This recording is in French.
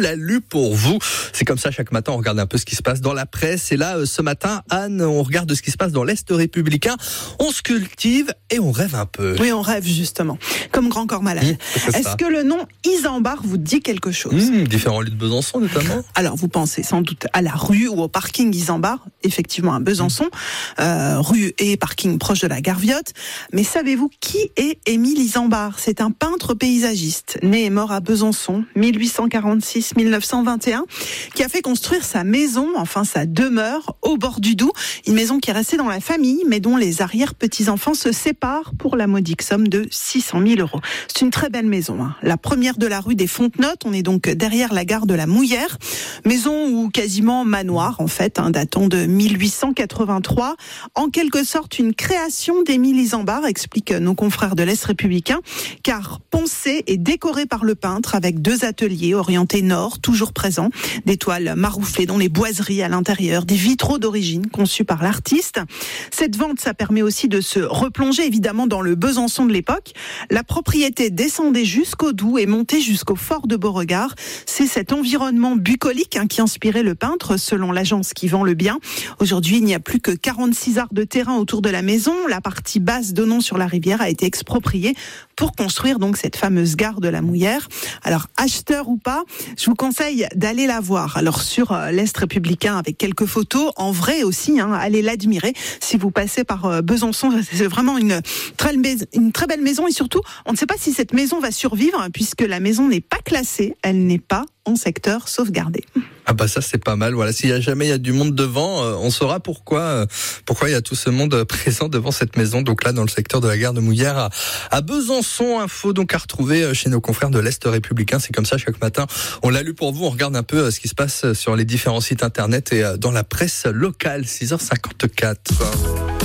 l'a lu pour vous. C'est comme ça chaque matin, on regarde un peu ce qui se passe dans la presse. Et là, ce matin, Anne, on regarde ce qui se passe dans l'Est républicain. On se cultive et on rêve un peu. Oui, on rêve justement, comme Grand Corps Malade. Mmh, Est-ce que le nom Isambard vous dit quelque chose mmh, Différents lieux de Besançon notamment Alors vous pensez sans doute à la rue ou au parking Isambard, effectivement à Besançon, euh, rue et parking proche de la gare Viotte. Mais savez-vous qui est Émile Isambard? C'est un peintre paysagiste, né et mort à Besançon, 1846-1921, qui a fait construire sa maison, enfin sa demeure, au bord du Doubs, une maison qui est restée dans la famille, mais dont les arrière-petits-enfants se séparent pour la modique somme de 600 000 euros. C'est une très belle maison, hein. la première de la rue des Fontenotes, on est donc derrière la gare de la Mouillère, maison ou quasiment manoir en fait, hein, datant de 1883, en quelque sorte une création d'Émile Isambard, expliquent nos confrères de l'Est républicain, car poncé et décoré par le peintre avec deux ateliers orientés nord, toujours présents, des toiles marouflées dans les boiseries à l'intérieur, des vitraux d'origine conçus par l'artiste. Cette vente, ça permet aussi de se replonger évidemment dans le Besançon de l'époque. La propriété descendait jusqu'au Doubs et montait jusqu'au fort de Beauregard. C'est cet environnement bucolique hein, qui inspirait le peintre, selon l'agence qui vend le bien. Aujourd'hui, il n'y a plus que 46 arts de terrain autour de la maison. La partie basse donnant sur la rivière a été expropriée pour construire donc cette fameuse gare de la Mouillère. Alors, acheteur ou pas, je vous conseille d'aller la voir. Alors, sur euh, l'Est républicain avec quelques photos, en vrai aussi, hein, allez l'admirer. Si vous passez par euh, Besançon, c'est vraiment une très, une très belle maison et surtout, on ne sait pas si cette maison va survivre puisque la maison n'est pas classée, elle n'est pas en secteur sauvegardé. Ah bah ça c'est pas mal. Voilà, s'il y a jamais y a du monde devant, euh, on saura pourquoi euh, pourquoi il y a tout ce monde présent devant cette maison. Donc là dans le secteur de la gare de Mouillère à, à Besançon, info donc à retrouver euh, chez nos confrères de l'Est républicain. C'est comme ça chaque matin. On l'a lu pour vous. On regarde un peu ce qui se passe sur les différents sites internet et dans la presse locale. 6h54.